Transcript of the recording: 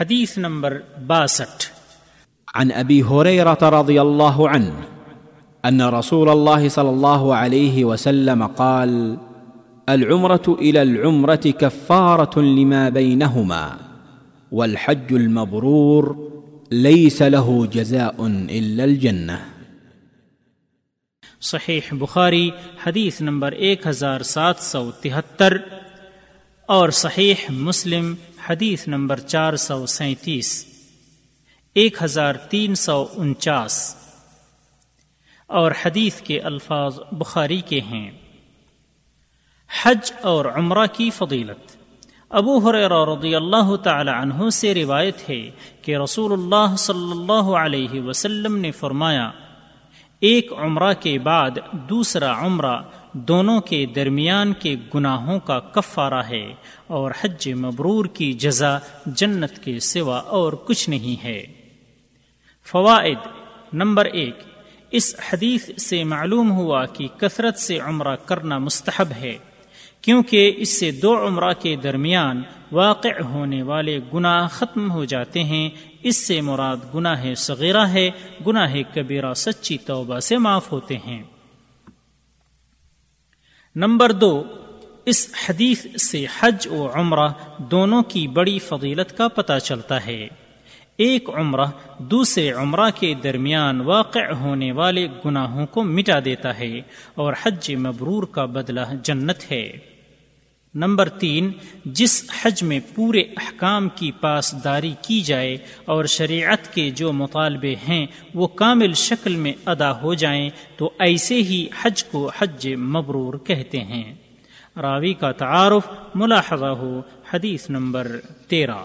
حدیث نمبر باسٹھ۔ عن ابي هريره رضي الله عنه ان رسول الله صلى الله عليه وسلم قال العمره الى العمره كفاره لما بينهما والحج المبرور ليس له جزاء الا الجنه صحیح بخاری حدیث نمبر ایک ہزار سات سو تہتر۔ اور صحیح مسلم حدیث نمبر چار سو سینتیس، ایک ہزار تین سو انچاس۔ اور حدیث کے الفاظ بخاری کے ہیں۔ حج اور عمرہ کی فضیلت۔ ابو حریر رضی اللہ تعالی عنہ سے روایت ہے کہ رسول اللہ صلی اللہ علیہ وسلم نے فرمایا ایک عمرہ کے بعد دوسرا عمرہ دونوں کے درمیان کے گناہوں کا کفارہ ہے اور حج مبرور کی جزا جنت کے سوا اور کچھ نہیں ہے۔ فوائد نمبر ایک، اس حدیث سے معلوم ہوا کہ کثرت سے عمرہ کرنا مستحب ہے، کیونکہ اس سے دو عمرہ کے درمیان واقع ہونے والے گناہ ختم ہو جاتے ہیں۔ اس سے مراد گناہ صغیرہ ہے، گناہ کبیرہ سچی توبہ سے معاف ہوتے ہیں۔ نمبر دو، اس حدیث سے حج و عمرہ دونوں کی بڑی فضیلت کا پتہ چلتا ہے۔ ایک عمرہ دوسرے عمرہ کے درمیان واقع ہونے والے گناہوں کو مٹا دیتا ہے اور حج مبرور کا بدلہ جنت ہے۔ نمبر تین، جس حج میں پورے احکام کی پاسداری کی جائے اور شریعت کے جو مطالبے ہیں وہ کامل شکل میں ادا ہو جائیں، تو ایسے ہی حج کو حج مبرور کہتے ہیں۔ راوی کا تعارف، ملاحظہ ہو، حدیث نمبر تیرہ۔